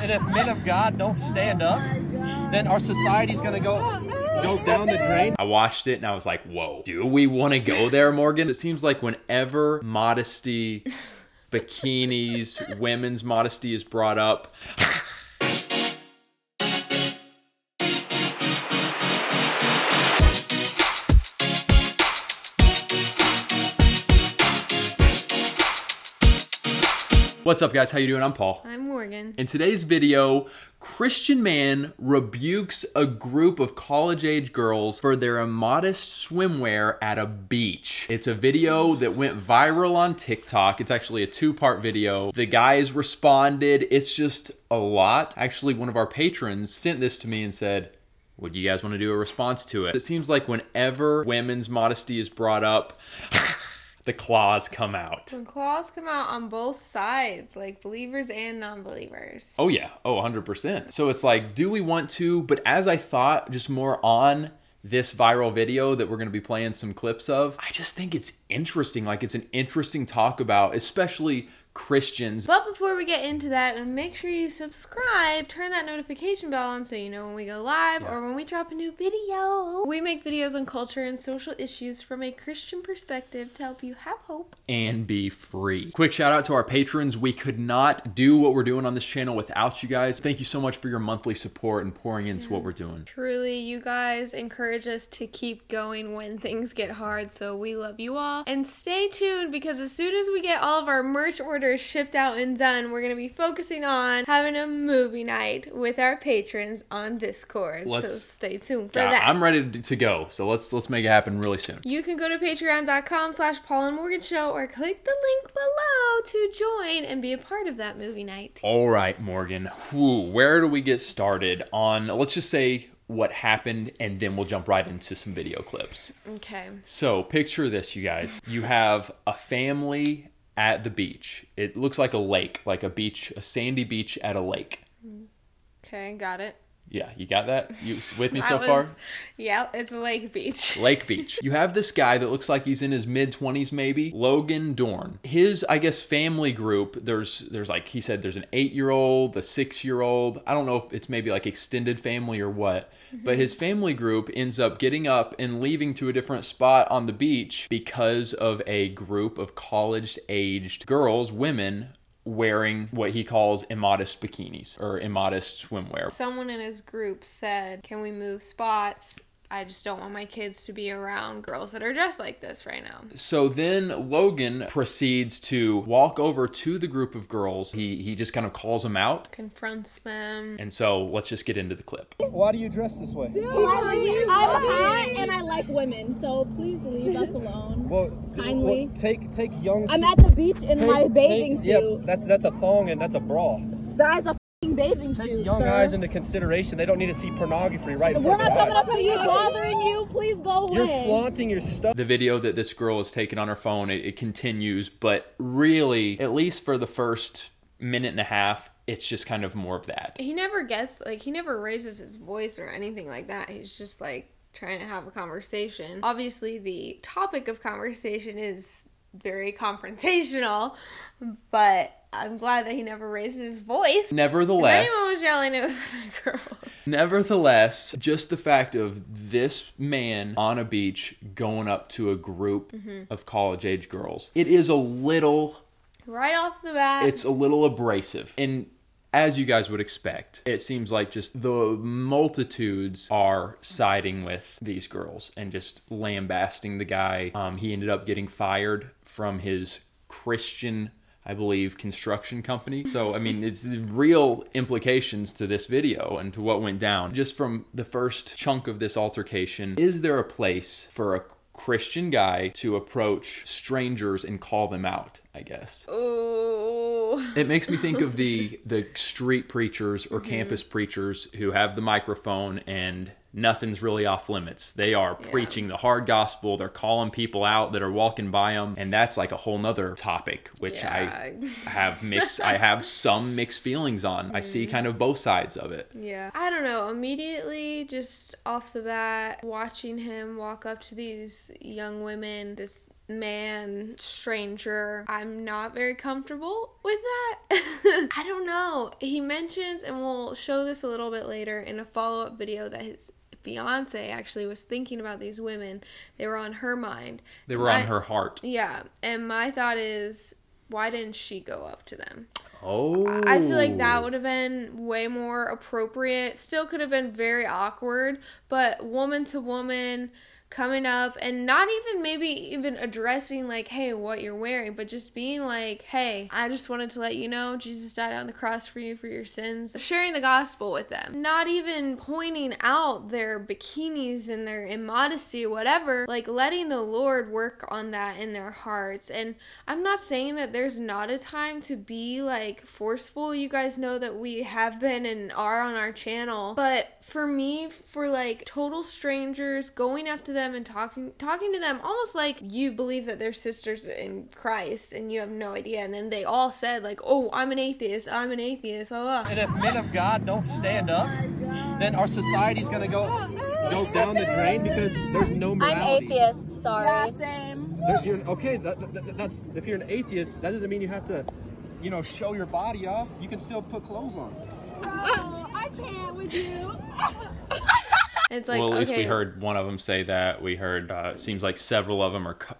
and if men of God don't stand up, then our society's gonna go go down the drain. I watched it and I was like, whoa, do we want to go there, Morgan? It seems like whenever modesty, bikinis, women's modesty is brought up, What's up guys, how you doing? I'm Paul. I'm Morgan. In today's video, Christian man rebukes a group of college age girls for their immodest swimwear at a beach. It's a video that went viral on TikTok. It's actually a two part video. The guys responded. It's just a lot. Actually, one of our patrons sent this to me and said, would you guys want to do a response to it? It seems like whenever women's modesty is brought up, the claws come out. The claws come out on both sides, like believers and non believers. Oh, yeah. Oh, 100%. So it's like, do we want to? But as I thought, just more on this viral video that we're going to be playing some clips of, I just think it's interesting. Like, it's an interesting talk about, especially Christians. But before we get into that, make sure you subscribe, turn that notification bell on so you know when we go live yeah. or when we drop a new video. We make videos on culture and social issues from a Christian perspective to help you have hope and be free. Quick shout out to our patrons. We could not do what we're doing on this channel without you guys. Thank you so much for your monthly support and pouring into yeah. what we're doing. Truly, you guys encourage us to keep going when things get hard. So we love you all. And stay tuned because as soon as we get all of our merch orders orders shipped out and done, we're going to be focusing on having a movie night with our patrons on Discord. Let's, so stay tuned for that. I'm ready to go. So let's let's make it happen really soon. You can go to patreon.com slash Paul and Morgan Show or click the link below to join and be a part of that movie night. All right, Morgan. Whew, where do we get started on, let's just say, what happened and then we'll jump right into some video clips. Okay. So, picture this you guys. You have a family at the beach. It looks like a lake, like a beach, a sandy beach at a lake. Okay, got it. Yeah, you got that? You with me so was, far? Yeah, it's Lake Beach. Lake Beach. You have this guy that looks like he's in his mid 20s maybe, Logan Dorn. His I guess family group, there's there's like he said there's an 8-year-old, a 6-year-old. I don't know if it's maybe like extended family or what. Mm-hmm. But his family group ends up getting up and leaving to a different spot on the beach because of a group of college-aged girls, women wearing what he calls immodest bikinis or immodest swimwear. Someone in his group said, Can we move spots? I just don't want my kids to be around girls that are dressed like this right now. So then Logan proceeds to walk over to the group of girls. He he just kind of calls them out, confronts them. And so let's just get into the clip. Why do you dress this way? Dude, I'm hot and I like women, so please leave us alone. Well, kindly. Well, take take young. I'm at the beach in take, my bathing take, suit. Yep, that's that's a thong and that's a bra. That is a bathing Take suit. young sir. eyes into consideration. They don't need to see pornography right We're not coming up to you, bothering you. Please go away. You're flaunting your stuff. The video that this girl is taking on her phone, it, it continues, but really, at least for the first minute and a half, it's just kind of more of that. He never gets like he never raises his voice or anything like that. He's just like trying to have a conversation. Obviously, the topic of conversation is very confrontational, but I'm glad that he never raised his voice. Nevertheless, if anyone was yelling, it was the girl. Nevertheless, just the fact of this man on a beach going up to a group mm-hmm. of college age girls, it is a little. Right off the bat. It's a little abrasive. And as you guys would expect, it seems like just the multitudes are siding with these girls and just lambasting the guy. Um, he ended up getting fired from his Christian I believe, construction company. So, I mean, it's real implications to this video and to what went down. Just from the first chunk of this altercation, is there a place for a Christian guy to approach strangers and call them out, I guess. Oh. It makes me think of the the street preachers or mm-hmm. campus preachers who have the microphone and nothing's really off limits. They are yeah. preaching the hard gospel. They're calling people out that are walking by them, and that's like a whole nother topic, which yeah. I have mixed. I have some mixed feelings on. Mm. I see kind of both sides of it. Yeah, I don't know. Immediately, just off the bat, watching him walk up to these young women, this man stranger. I'm not very comfortable with that. I don't know. He mentions, and we'll show this a little bit later in a follow up video, that his fiance actually was thinking about these women. They were on her mind. They were My- on her heart. Yeah. And my thought is, why didn't she go up to them? Oh. I feel like that oh. would have been way more appropriate. Still could have been very awkward, but woman to woman coming up and not even maybe even addressing like hey what you're wearing but just being like hey i just wanted to let you know jesus died on the cross for you for your sins. Sharing the gospel with them. Not even pointing out their bikinis and their immodesty whatever. Like letting the lord work on that in their hearts. And i'm not saying that there's not a time to be like forceful. You guys know that we have been and are on our channel. But for me for like total strangers going after to them and talking talking to them almost like you believe that they're sisters in christ and you have no idea and then they all said like oh i'm an atheist i'm an atheist blah, blah. And if men of God don't stand up, then our society's gonna go go down the drain because there's no morality. I'm atheist, sorry. Yeah, same. There- you're- okay, that, that- that's if you're an atheist, that doesn't mean you have to, you know, show your body off. You can still put clothes on. Oh, I can't with you. it's like well, at least okay we heard one of them say that. We heard. Uh, it seems like several of them are cu-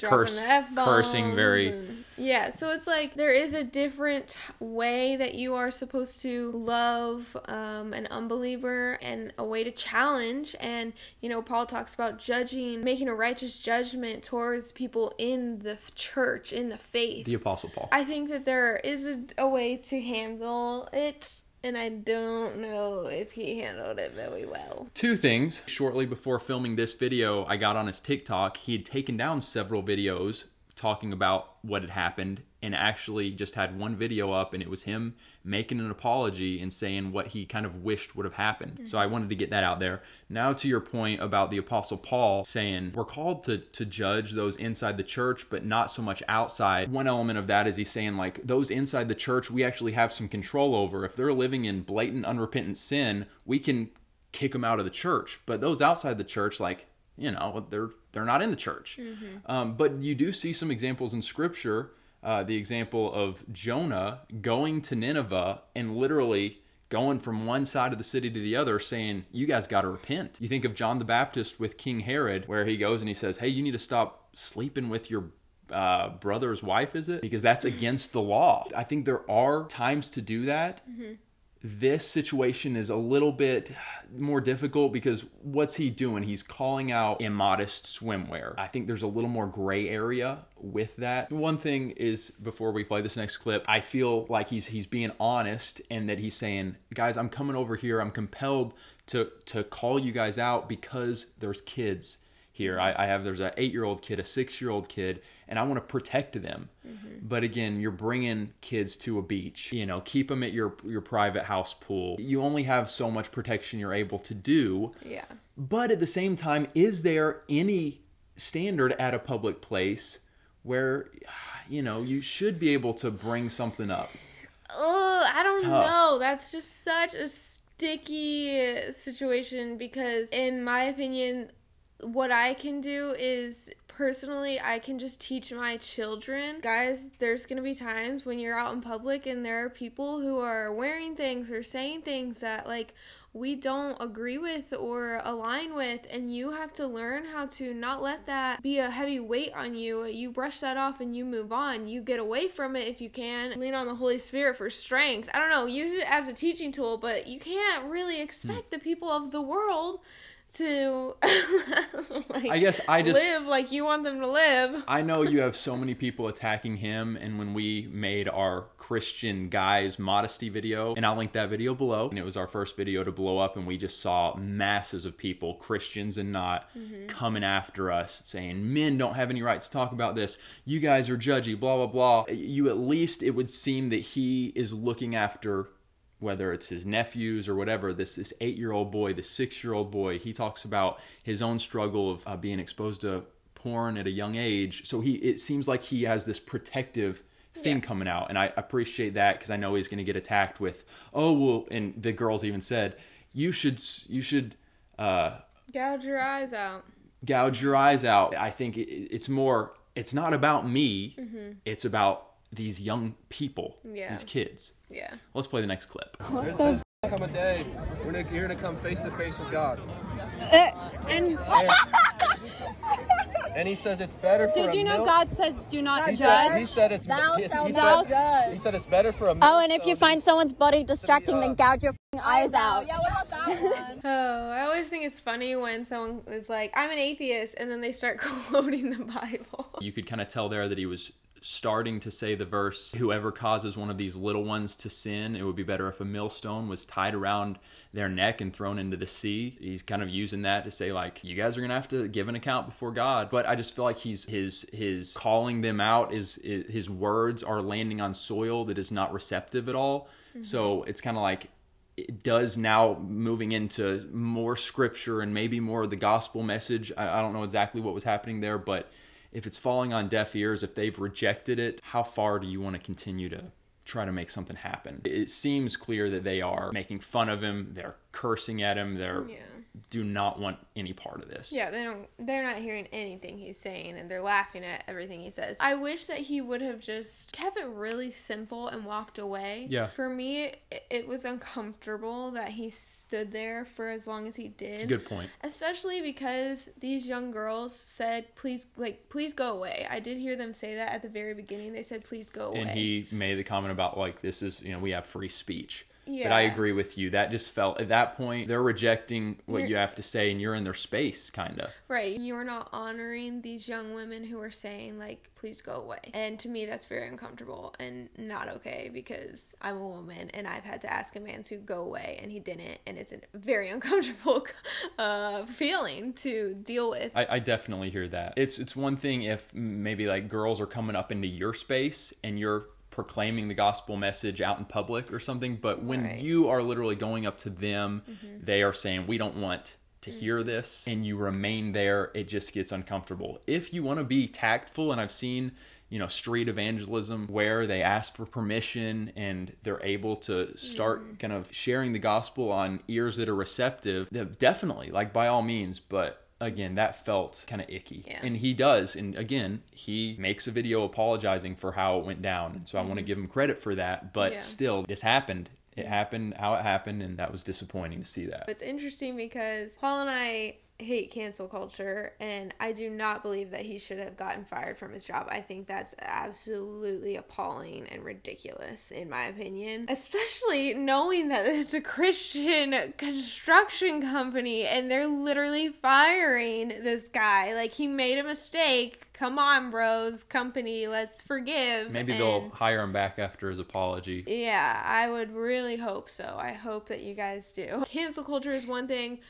curse, cursing very. and- yeah so it's like there is a different way that you are supposed to love um, an unbeliever and a way to challenge and you know paul talks about judging making a righteous judgment towards people in the church in the faith The Apostle Paul. i think that there is a, a way to handle it and i don't know if he handled it very well Two things. Shortly before filming this video, I got on his TikTok. He had taken down several videos talking about what had happened and actually just had one video up and it was him making an apology and saying what he kind of wished would have happened. So I wanted to get that out there. Now to your point about the apostle Paul saying we're called to to judge those inside the church but not so much outside. One element of that is he's saying like those inside the church we actually have some control over. If they're living in blatant unrepentant sin, we can kick them out of the church. But those outside the church, like you know, they're they're not in the church. Um, but you do see some examples in Scripture. Uh, the example of Jonah going to Nineveh and literally going from one side of the city to the other, saying, "You guys got to repent." You think of John the Baptist with King Herod, where he goes and he says, "Hey, you need to stop sleeping with your." Uh, brother's wife is it because that's against the law i think there are times to do that this situation is a little bit more difficult because what's he doing? He's calling out immodest swimwear. I think there's a little more gray area with that. One thing is before we play this next clip, I feel like he's he's being honest and that he's saying, "Guys, I'm coming over here. I'm compelled to to call you guys out because there's kids here. I, I have there's an eight year old kid, a six year old kid, and I want to protect them. Mm-hmm. But again, you're bringing kids to a beach. You know, keep them at your your private house pool. You only have so much protection you're able to do. yeah But at the same time, is there any standard at a public place where you know you should be able to bring something up? Oh, I don't know. That's just such a sticky situation because, in my opinion, what I can do is personally, I can just teach my children. Guys, there's gonna be times when you're out in public and there are people who are wearing things or saying things that, like, we don't agree with or align with and you have to learn how to not let that be a heavy weight on you. You brush that off and you move on. You get away from it if you can. Lean on the holy spirit for strength. I don't know use it as a teaching tool but you can't really expect hmm. the people of the world to like, I guess I just- live like you want them to live I know you have so many people attacking him, and when we made our Christian guys modesty video, and I'll link that video below, and it was our first video to blow up, and we just saw masses of people, Christians and not, mm-hmm. coming after us, saying men don't have any right to talk about this. You guys are judgy, blah blah blah. You at least it would seem that he is looking after whether it's his nephews or whatever this this eight year old boy this six year old boy he talks about his own struggle of uh, being exposed to porn at a young age so he it seems like he has this protective thing coming out and i appreciate that because i know he's going to get attacked with oh well and the girls even said you should you should uh gouge your eyes out gouge your eyes out. I think it, it's more it's not about me. It's about these young people, Yeah. these kids. Yeah. Let's play the next clip. There's, there's gonna come a day when you're gonna come face to face with God. And And he says it's better for did a you know milk- God says do not He said, he judge? said it's Thou he, shalt he not said, judge. he said it's better for a Oh, and if you find someone's body distracting, uh, then gouge your f***ing eyes out. Yeah, what about that one? Oh, I always think it's funny when someone is like, I'm an atheist, and then they start quoting the Bible. You could kind of tell there that he was starting to say the verse, Whoever causes one of these little ones to sin, it would be better if a millstone was tied around their neck and thrown into the sea. He's kind of using that to say, like, you guys are gonna have to give an account before God. But I just feel like he's his his calling them out is, is his words are landing on soil that is not receptive at all. Mm-hmm. So it's kind of like it does now moving into more scripture and maybe more of the gospel message. I, I don't know exactly what was happening there, but if it's falling on deaf ears, if they've rejected it, how far do you want to continue to try to make something happen? It seems clear that they are making fun of him, they're cursing at him, they're Yeah. Do not want any part of this. Yeah, they don't. They're not hearing anything he's saying, and they're laughing at everything he says. I wish that he would have just kept it really simple and walked away. Yeah. For me, it, it was uncomfortable that he stood there for as long as he did. It's a good point. Especially because these young girls said, "Please, like, please go away." I did hear them say that at the very beginning. They said, "Please go away." And he made the comment about like this is you know we have free speech. But I agree with you. That just felt at that point they're rejecting what You're- you have to say, and you're in their space, kind of. Right. You're not honoring these young women who are saying, like, please go away. And to me, that's very uncomfortable and not okay because I'm a woman and I've had to ask a man to go away and he didn't. And it's a very uncomfortable uh, feeling to deal with. I, I definitely hear that. It's it's one thing if maybe like girls are coming up into your space and you're proclaiming the gospel message out in public or something, but when Right. you are literally going up to them, they are saying, "We don't want to Mm-hmm. hear this," and you remain there, it just gets uncomfortable. If you want to be tactful, and I've seen you know street evangelism where they ask for permission and they're able to start Mm-hmm. kind of sharing the gospel on ears that are receptive definitely like by all means but again that felt kind of icky Yeah. and he does and again he makes a video apologizing for how it went down and so i want to give him credit for that but Mm-hmm. Yeah. still this happened it happened how it happened and that was disappointing to see that It's interesting because Paul and I hate cancel culture, and I do not believe that he should have gotten fired from his job. I think that's absolutely appalling and ridiculous, in my opinion. Especially knowing that it's a Christian construction company and they're literally firing this guy. Like, he made a mistake. Come on, bros, company, let's forgive. maybe and- they'll hire him back after his apology yeah, I would really hope so. I hope that you guys do. Cancel culture is one thing,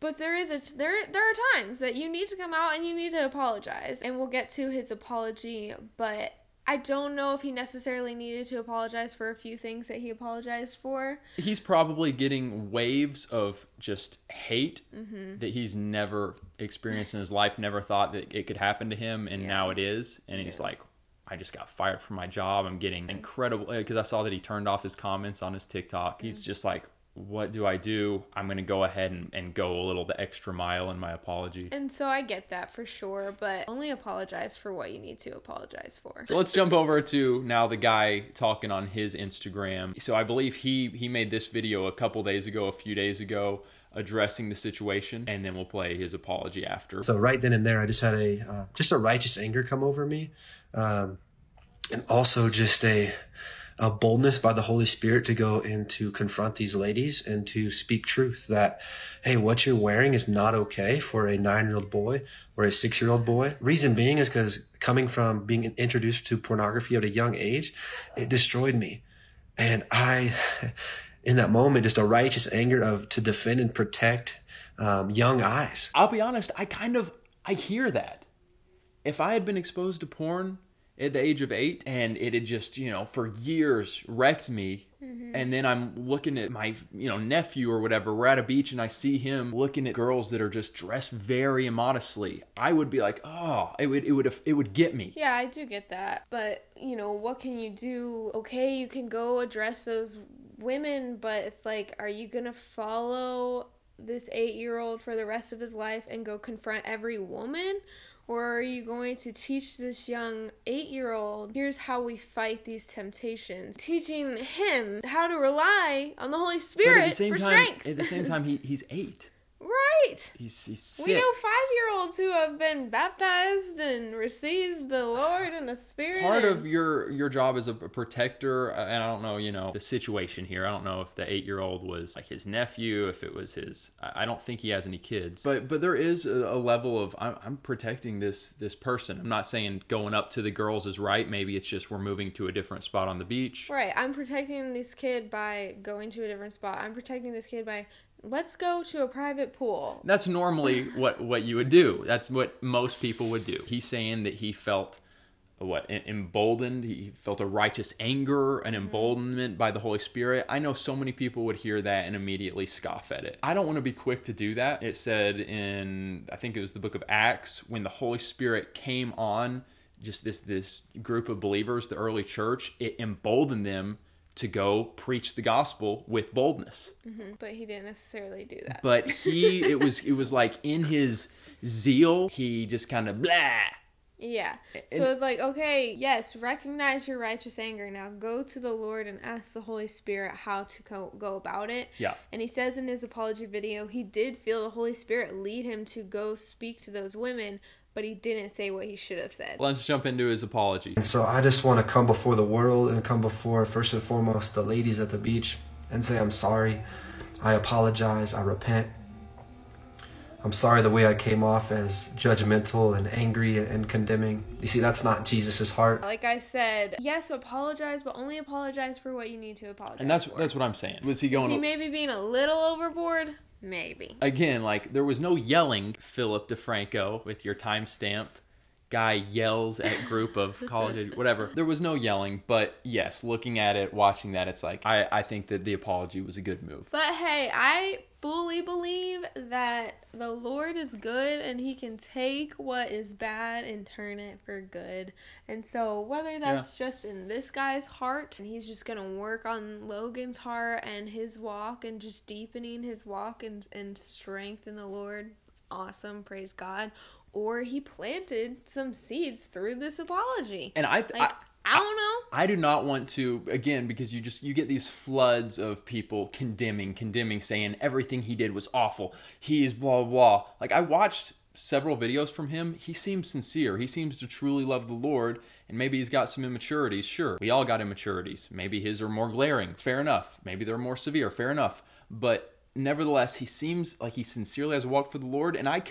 but there is a there there are times that you need to come out and you need to apologize. And we'll get to his apology, but I don't know if he necessarily needed to apologize for a few things that he apologized for. he's probably getting waves of just hate Mm-hmm. that he's never experienced in his life, never thought that it could happen to him, and Yeah. now it is. And he's like, I just got fired from my job. I'm getting incredible because I saw that he turned off his comments on his TikTok. He's just like, what do I do? I'm going to go ahead and, and go a little the extra mile in my apology. And so I get that for sure, but only apologize for what you need to apologize for. So let's jump over to now the guy talking on his Instagram. So I believe he he made this video a couple days ago, a few days ago, addressing the situation, and then we'll play his apology after. So right then and there, I just had a uh, just a righteous anger come over me, um, and also just a a boldness by the Holy Spirit to go and to confront these ladies and to speak truth. That hey, what you're wearing is not okay for a nine year old boy or a six year old boy. Reason being is because coming from being introduced to pornography at a young age, it destroyed me, and I. In that moment, just a righteous anger of to defend and protect um, young eyes. I'll be honest, I kind of I hear that. If I had been exposed to porn at the age of eight and it had just, you know, for years wrecked me, mm-hmm. and then I'm looking at my, you know, nephew or whatever, we're at a beach and I see him looking at girls that are just dressed very immodestly, I would be like, oh, it would it would it would get me. Yeah, I do get that. But, you know, what can you do? Okay, you can go address those women, but it's like, are you to follow this eight year old for the rest of his life and go confront every woman? Or are you going to teach this young eight year old, here's how we fight these temptations? Teaching him how to rely on the Holy Spirit at the same for time, strength. at the same time, he, he's eight. Right. He's he's. We know five year olds who have been baptized and received the Lord and the Spirit. part and- of your your job as a protector uh, and i don't know you know the situation here i don't know if the eight year old was like his nephew if it was his i don't think he has any kids but but there is a, a level of I'm, I'm protecting this this person i'm not saying going up to the girls is right maybe it's just we're moving to a different spot on the beach Right. I'm protecting this kid by going to a different spot. I'm protecting this kid by let's go to a private pool. that's normally what what you would do. That's what most people would do. He's saying that he felt what emboldened. He felt a righteous anger an mm-hmm. emboldenment by the holy spirit. I know so many people would hear that and immediately scoff at it. I don't want to be quick to do that. It said in i think it was the book of acts when the holy spirit came on just this this group of believers the early church it emboldened them to go preach the gospel with boldness mm-hmm, But he didn't necessarily do that. but he it was it was like in his zeal he just kind of blah Yeah. So it's like, okay, yes, recognize your righteous anger. Now go to the Lord and ask the Holy Spirit how to go, go about it. Yeah. And he says in his apology video, he did feel the Holy Spirit lead him to go speak to those women, but he didn't say what he should have said. let's jump into his apology And so I just want to come before the world and come before, first and foremost, the ladies at the beach and say, I'm sorry. I apologize. I repent. I'm sorry the way I came off as judgmental and angry and condemning. You see, that's not Jesus' heart. Like I said, yes, apologize, but only apologize for what you need to apologize and that's for. that's what i'm saying was he Is going he maybe being a little overboard? Maybe. again like there was no yelling philip defranco with your timestamp. Guy yells at group of college whatever. There was no yelling but yes looking at it watching that it's like i i think that the apology was a good move. But hey, I fully believe that the Lord is good and he can take what is bad and turn it for good. And so whether that's just in this guy's heart and he's just going to work on Logan's heart and his walk and just deepening his walk and, and strength in the Lord, awesome, praise God. Or he planted some seeds through this apology. and i, like, I, don't know. I do not want to again because you just you get these floods of people condemning, condemning, saying everything he did was awful. He is blah blah. Like I watched several videos from him. He seems sincere. He seems to truly love the Lord, and maybe he's got some immaturities. Sure, we all got immaturities. Maybe his are more glaring. Fair enough. Maybe they're more severe. Fair enough. But nevertheless, he seems like he sincerely has walked for the Lord, and I,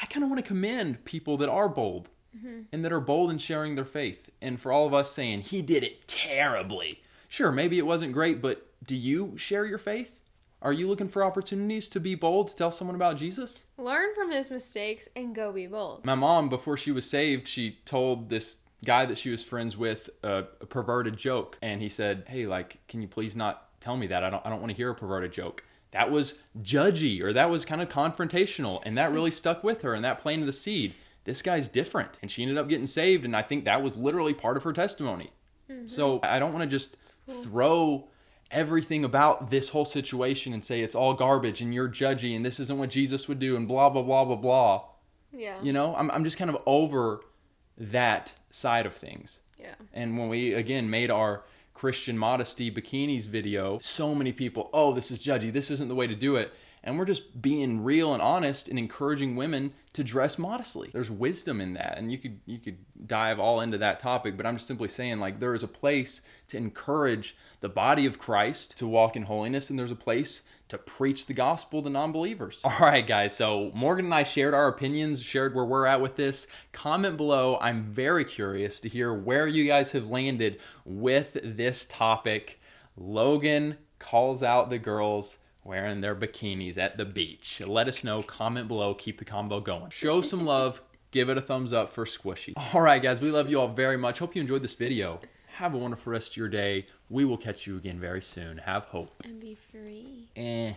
I kind of want to commend people that are bold Mm-hmm. and that are bold in sharing their faith. And for all of us saying, he did it terribly. Sure, maybe it wasn't great, but do you share your faith? Are you looking for opportunities to be bold, to tell someone about Jesus? Learn from his mistakes and go be bold. My mom, before she was saved, she told this guy that she was friends with a, a perverted joke. And he said, Hey, like, can you please not tell me that? I don't, I don't want to hear a perverted joke. That was judgy or that was kind of confrontational. And that really stuck with her and that planted a seed. This guy's different. And she ended up getting saved. And I think that was literally part of her testimony. Mm-hmm. So I don't want to just throw everything about this whole situation and say it's all garbage and you're judgy and this isn't what Jesus would do and blah, blah, blah, blah, blah. Yeah. You know, I'm, I'm just kind of over that side of things. Yeah. And when we, again, made our Christian modesty bikinis video, so many people, oh, this is judgy. This isn't the way to do it. And we're just being real and honest and encouraging women to dress modestly. There's wisdom in that. And you could you could dive all into that topic, but I'm just simply saying like there is a place to encourage the body of Christ to walk in holiness and there's a place to preach the gospel to non-believers. All right, guys. So Morgan and I shared our opinions, shared where we're at with this. Comment below. I'm very curious to hear where you guys have landed with this topic. Logan calls out the girls wearing their bikinis at the beach. Let us know. Comment below. Keep the combo going. Show some love. Give it a thumbs up for Squishy. All right, guys. We love you all very much. Hope you enjoyed this video. Have a wonderful rest of your day. We will catch you again very soon. Have hope. And be free. Eh.